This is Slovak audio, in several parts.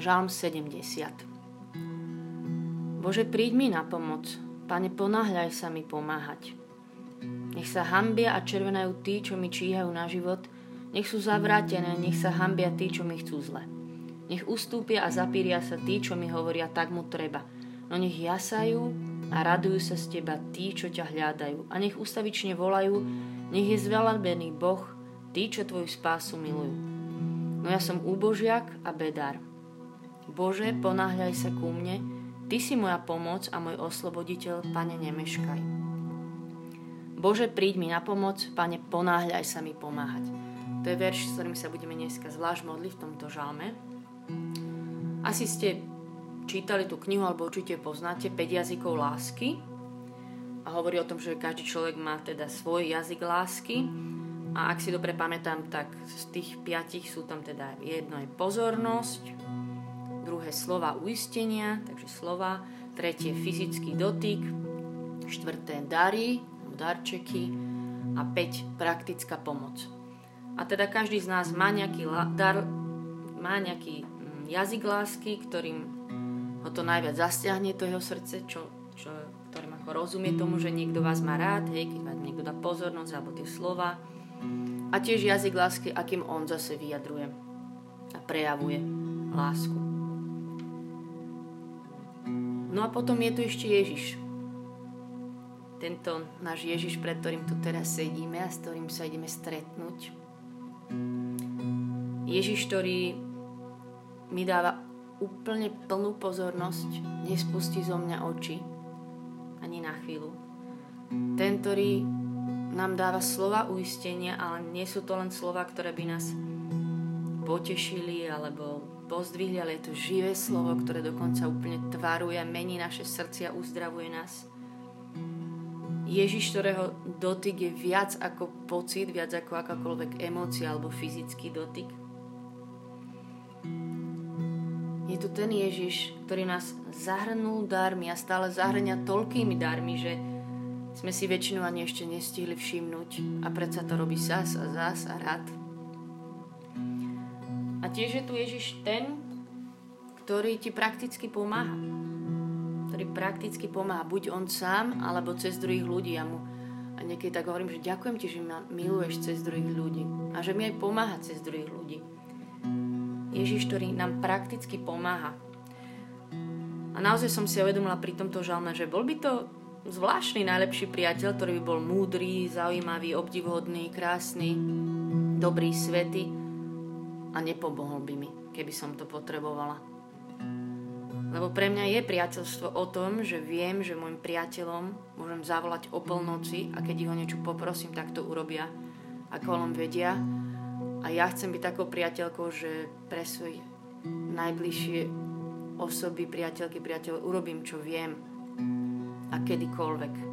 Žalm 70 Bože, príď mi na pomoc. Pane, ponáhľaj sa mi pomáhať. Nech sa hambia a červenajú tí, čo mi číhajú na život. Nech sú zavrátené, nech sa hambia tí, čo mi chcú zle. Nech ustúpia a zapíria sa tí, čo mi hovoria, tak mu treba. No nech jasajú a radujú sa z teba tí, čo ťa hľadajú. A nech ustavične volajú, nech je zvelebený Boh, tí, čo tvoju spásu milujú. No ja som úbožiak a bedár. Bože, ponáhľaj sa ku mne, Ty si moja pomoc a môj osloboditeľ, Pane, nemeškaj. Bože, príď mi na pomoc, Pane, ponáhľaj sa mi pomáhať. To je verš, s ktorým sa budeme dneska zvlášť modliť v tomto žalme. Asi ste čítali tú knihu, alebo určite poznáte 5 jazykov lásky. A hovorí o tom, že každý človek má teda svoj jazyk lásky. A ak si dobre pamätám, tak z tých piatich sú tam teda jedno je pozornosť, druhé slova uistenia, takže slova, tretie fyzický dotyk, štvrté dary, darčeky a 5 praktická pomoc. A teda každý z nás má nejaký dar, má nejaký mm, jazyk lásky, ktorým ho to najviac zastiahne, to jeho srdce, čo, čo, ktorým ako rozumie tomu, že niekto vás má rád, hej, keď vám niekto dá pozornosť alebo tie slova. A tiež jazyk lásky, akým on zase vyjadruje a prejavuje lásku. No a potom je tu ešte Ježiš. Tento náš Ježiš, pred ktorým tu teraz sedíme a s ktorým sa ideme stretnúť. Ježiš, ktorý mi dáva úplne plnú pozornosť, nespustí zo mňa oči ani na chvíľu. Ten, ktorý nám dáva slova uistenia, ale nie sú to len slova, ktoré by nás potešili alebo pozdvihli, ale je to živé slovo, ktoré dokonca úplne tvaruje, mení naše srdcia, uzdravuje nás. Ježiš, ktorého dotyk je viac ako pocit, viac ako akákoľvek emócia alebo fyzický dotyk. Je tu ten Ježiš, ktorý nás zahrnul darmi a stále zahrňa toľkými darmi, že sme si väčšinu ani ešte nestihli všimnúť a predsa to robí zás a zás a rád tiež je tu Ježiš ten, ktorý ti prakticky pomáha. Ktorý prakticky pomáha. Buď on sám, alebo cez druhých ľudí. Ja mu a niekedy tak hovorím, že ďakujem ti, že ma miluješ cez druhých ľudí. A že mi aj pomáha cez druhých ľudí. Ježiš, ktorý nám prakticky pomáha. A naozaj som si uvedomila pri tomto žalme, že bol by to zvláštny najlepší priateľ, ktorý by bol múdry, zaujímavý, obdivhodný, krásny, dobrý, svetý a nepomohol by mi, keby som to potrebovala. Lebo pre mňa je priateľstvo o tom, že viem, že môjim priateľom môžem zavolať o polnoci a keď ich o niečo poprosím, tak to urobia, ako len vedia. A ja chcem byť takou priateľkou, že pre svoje najbližšie osoby, priateľky, priateľ urobím, čo viem a kedykoľvek.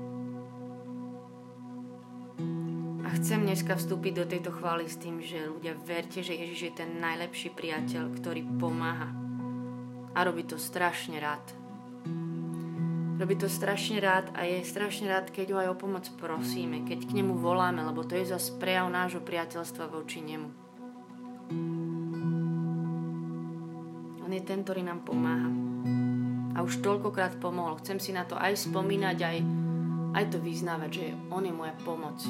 Chcem dneska vstúpiť do tejto chvály s tým, že ľudia verte, že Ježiš je ten najlepší priateľ, ktorý pomáha. A robí to strašne rád. Robí to strašne rád a je strašne rád, keď ho aj o pomoc prosíme, keď k nemu voláme, lebo to je za prejav nášho priateľstva voči nemu. On je ten, ktorý nám pomáha. A už toľkokrát pomohol. Chcem si na to aj spomínať, aj, aj to vyznávať, že on je moja pomoc.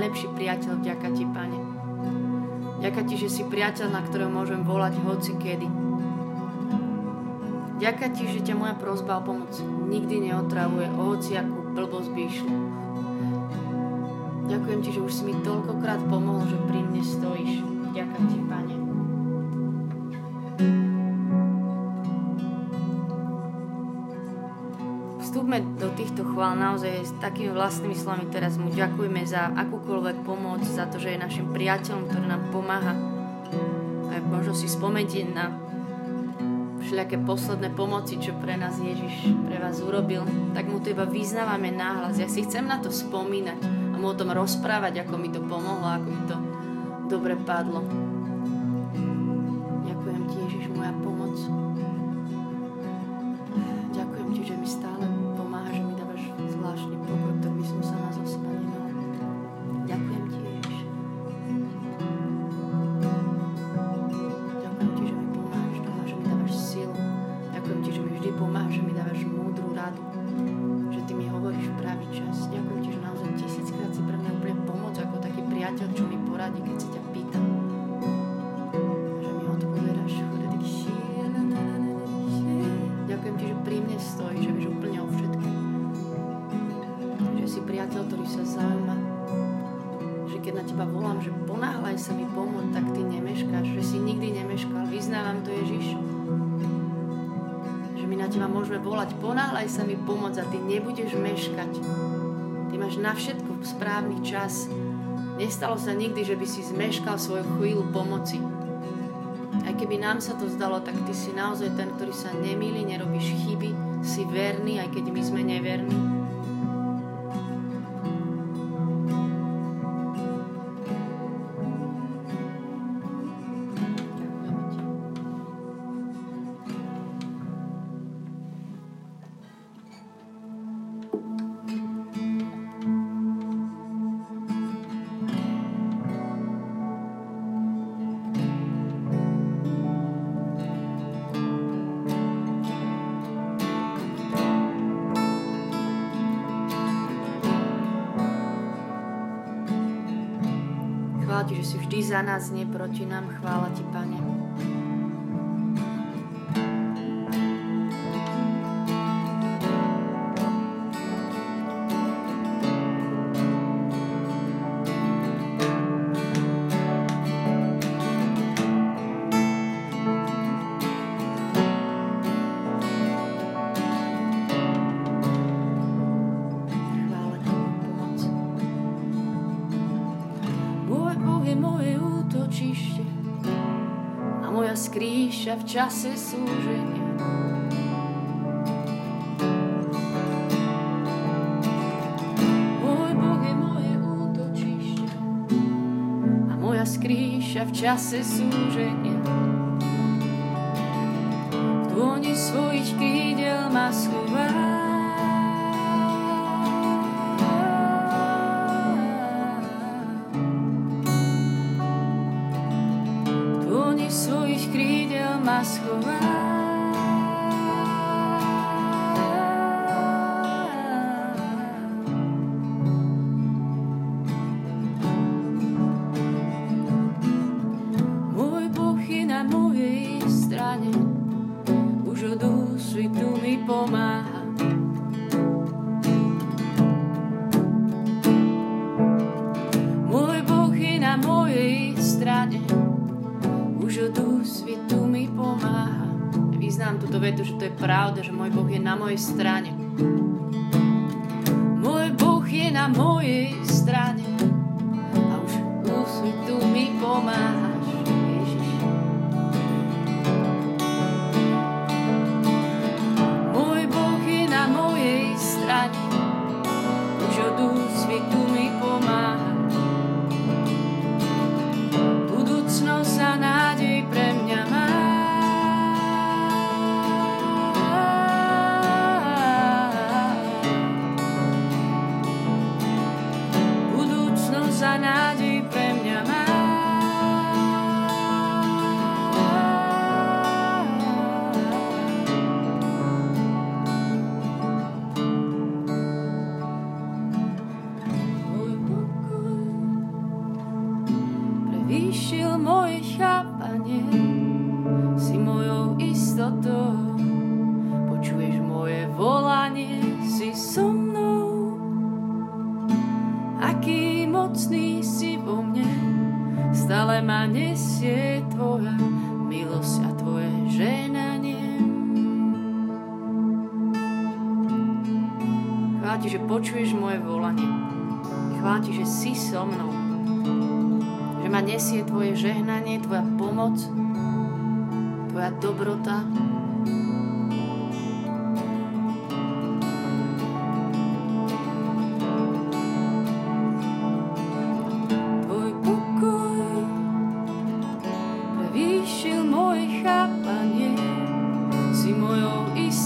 Najlepší priateľ. Vďaka ti, Pane. Ďaká ti, že si priateľ, na ktorého môžem volať hoci kedy. Ďaká ti, že ťa moja prozba o pomoc nikdy neotravuje, o akú blbosť by išlo. Ďakujem ti, že už si mi toľkokrát pomohol, že pri mne stojíš. Ďakujem ti, Pane. Vstúpme do týchto chvál naozaj s takými vlastnými slovami teraz mu ďakujeme za akúkoľvek pomoc, za to, že je našim priateľom, ktorý nám pomáha. A možno si spomenieť na všelijaké posledné pomoci, čo pre nás Ježiš pre vás urobil, tak mu to iba vyznávame náhlas. Ja si chcem na to spomínať mu o tom rozprávať, ako mi to pomohlo, ako mi to dobre padlo. Ponáhľaj sa mi pomôcť a ty nebudeš meškať. Ty máš na všetko správny čas. Nestalo sa nikdy, že by si zmeškal svoju chvíľu pomoci. Aj keby nám sa to zdalo, tak ty si naozaj ten, ktorý sa nemýli, nerobíš chyby, si verný, aj keď my sme neverní. Za nás, nie proti nám. Chvála Ti, Pane. Čase súženia. Môj Boh je moje útočište a moja skrýša v čase súženia. V dôni svojich krídel ma schová. pravda, že môj Boh je na mojej strane. Môj Boh je na mojej stále ma nesie tvoja milosť a tvoje ženanie. Chvála ti, že počuješ moje volanie. Chvála ti, že si so mnou. Že ma nesie tvoje žehnanie, tvoja pomoc, tvoja dobrota,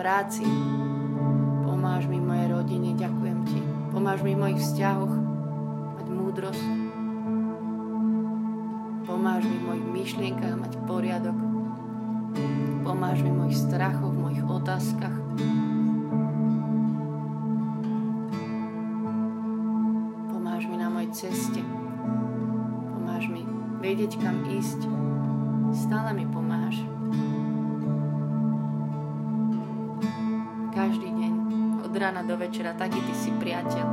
práci, pomáhaš mi mojej rodine, ďakujem ti. Pomáhaš mi v mojich vzťahoch mať múdrosť. Pomáhaš mi v mojich myšlienkach mať poriadok. Pomáhaš mi v mojich strachoch, v mojich otázkach. Pomáhaš mi na mojej ceste vedieť, kam ísť. Stále mi pomáhaš. Rána do večera, taký ty si priateľ.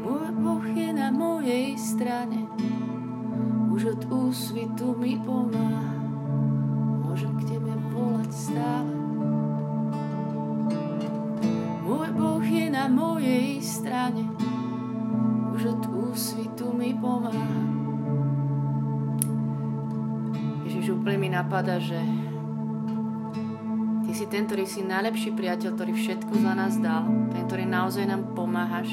Môj Boh je mojej strane, už od úsvitu mi pomáha. Môžem k tebe volať stále. na mojej strane. Už od úsvitu mi pomáha. Napadá, že Ty si ten, ktorý si najlepší priateľ, ktorý všetko za nás dal. Ten, ktorý naozaj nám pomáhaš.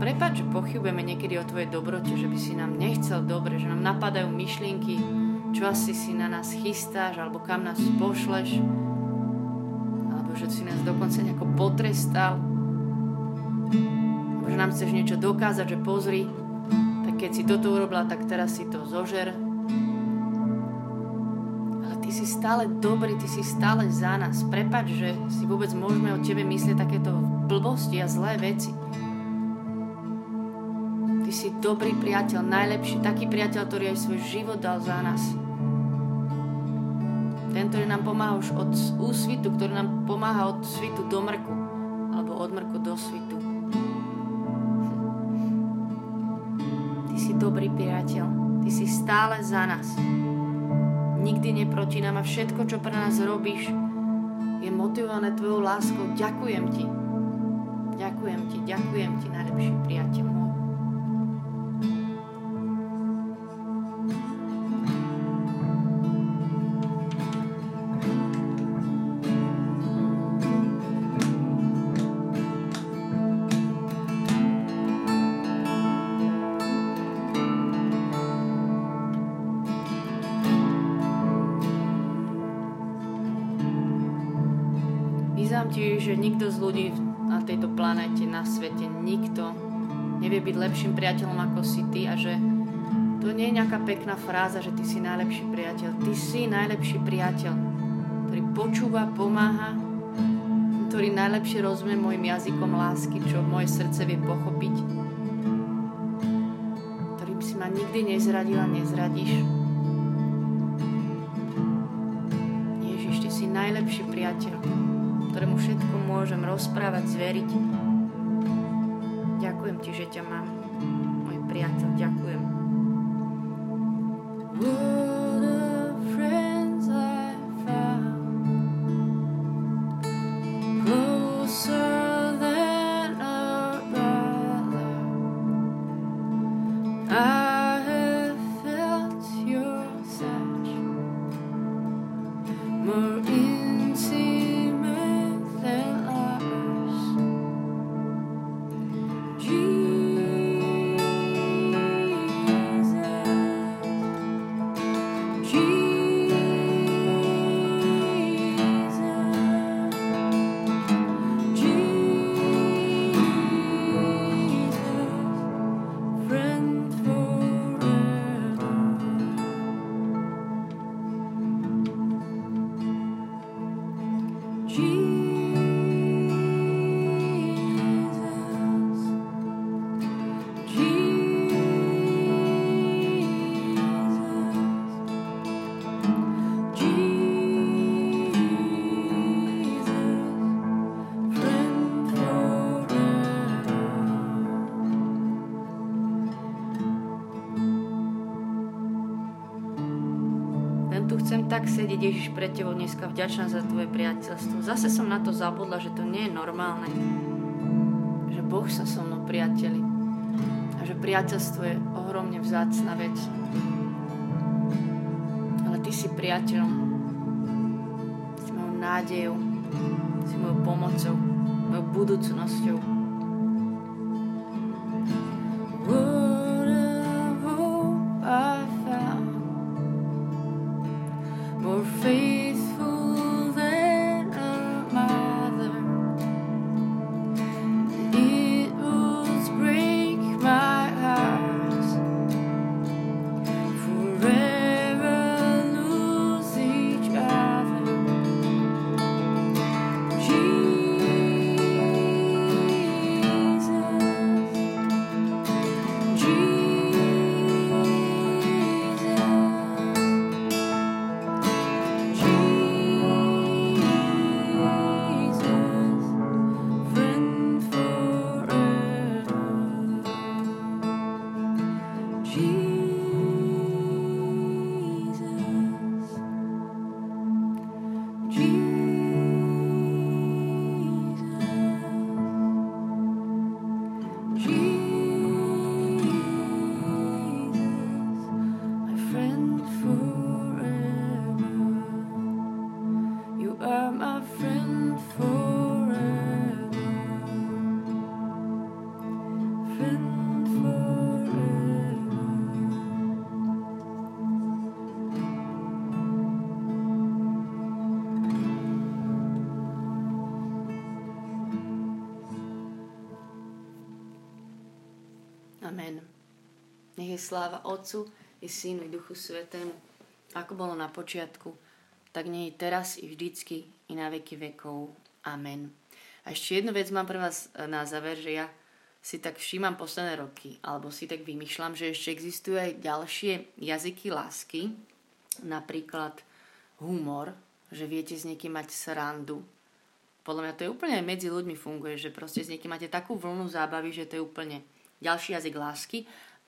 Prepač, že pochybujeme niekedy o Tvojej dobrote, že by si nám nechcel dobre, že nám napadajú myšlienky, čo asi si na nás chystáš, alebo kam nás pošleš že si nás dokonca nejako potrestal. Možno nám chceš niečo dokázať, že pozri, tak keď si toto urobila, tak teraz si to zožer. Ty si stále dobrý, ty si stále za nás. Prepač, že si vôbec môžeme o tebe myslieť takéto blbosti a zlé veci. Ty si dobrý priateľ, najlepší, taký priateľ, ktorý aj svoj život dal za nás. Ten, ktorý nám pomáha už od úsvitu, ktorý nám pomáha od svitu do mrku, alebo od mrku do svitu. Ty si dobrý priateľ, ty si stále za nás. Nikdy neproti nám a všetko, čo pre nás robíš, je motivované tvojou láskou. Ďakujem ti. Ďakujem ti, ďakujem ti, najlepší priateľ. Ľudí na tejto planéte, na svete, nikto nevie byť lepším priateľom ako si ty a že to nie je nejaká pekná fráza, že ty si najlepší priateľ. Ty si najlepší priateľ, ktorý počúva, pomáha, ktorý najlepšie rozumie môjim jazykom lásky, čo moje srdce vie pochopiť, ktorým si ma nikdy nezradila, nezradíš. Ježiš, najlepší priateľ, ktorému všetko môžem rozprávať, zveriť. Ďakujem ti, že ťa mám, môj priateľ, ďakujem. tak sedieť Ježiš pred tebou dneska vďačná za tvoje priateľstvo. Zase som na to zabudla, že to nie je normálne. Že Boh sa so mnou priateli. A že priateľstvo je ohromne vzácna vec. Ale ty si priateľom. Si mojou nádejou. Si mojou pomocou. Mojou budúcnosťou. Je sláva Otcu i Synu i Duchu Svetému, ako bolo na počiatku, tak nie je teraz i vždycky i na veky vekov. Amen. A ešte jednu vec mám pre vás e, na záver, že ja si tak všímam posledné roky, alebo si tak vymýšľam, že ešte existujú aj ďalšie jazyky lásky, napríklad humor, že viete s niekým mať srandu. Podľa mňa to je úplne medzi ľuďmi funguje, že proste s niekým máte takú vlnu zábavy, že to je úplne ďalší jazyk lásky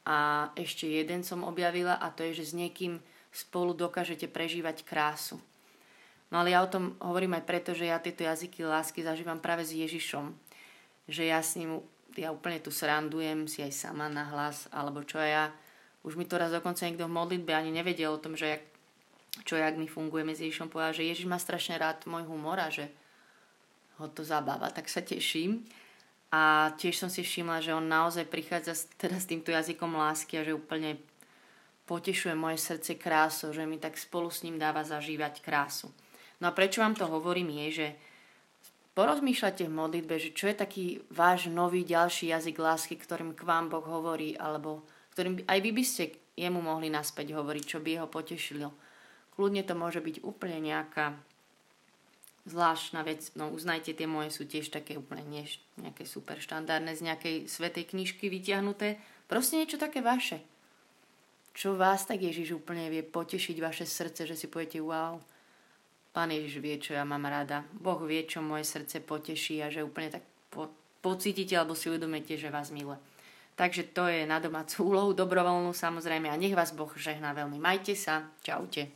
a ešte jeden som objavila a to je, že s niekým spolu dokážete prežívať krásu. No ale ja o tom hovorím aj preto, že ja tieto jazyky lásky zažívam práve s Ježišom. Že ja s ním, ja úplne tu srandujem si aj sama na hlas, alebo čo ja. Už mi to raz dokonca niekto v modlitbe ani nevedel o tom, že jak, čo jak my fungujeme s Ježišom. Povedal, že Ježiš má strašne rád môj humor a že ho to zabáva, tak sa teším. A tiež som si všimla, že on naozaj prichádza teda s týmto jazykom lásky a že úplne potešuje moje srdce krásou, že mi tak spolu s ním dáva zažívať krásu. No a prečo vám to hovorím je, že porozmýšľate v modlitbe, že čo je taký váš nový ďalší jazyk lásky, ktorým k vám Boh hovorí, alebo ktorým aj vy by ste jemu mohli naspäť hovoriť, čo by jeho potešilo. Kľudne to môže byť úplne nejaká zvláštna vec, no uznajte, tie moje sú tiež také úplne nie, nejaké super štandardné z nejakej svetej knižky vyťahnuté. Proste niečo také vaše. Čo vás tak Ježiš úplne vie potešiť vaše srdce, že si poviete wow, Pán Ježiš vie, čo ja mám rada. Boh vie, čo moje srdce poteší a že úplne tak po, pocítite alebo si uvedomíte, že vás miluje. Takže to je na domácu úlohu, dobrovoľnú samozrejme a nech vás Boh žehná veľmi. Majte sa, čaute.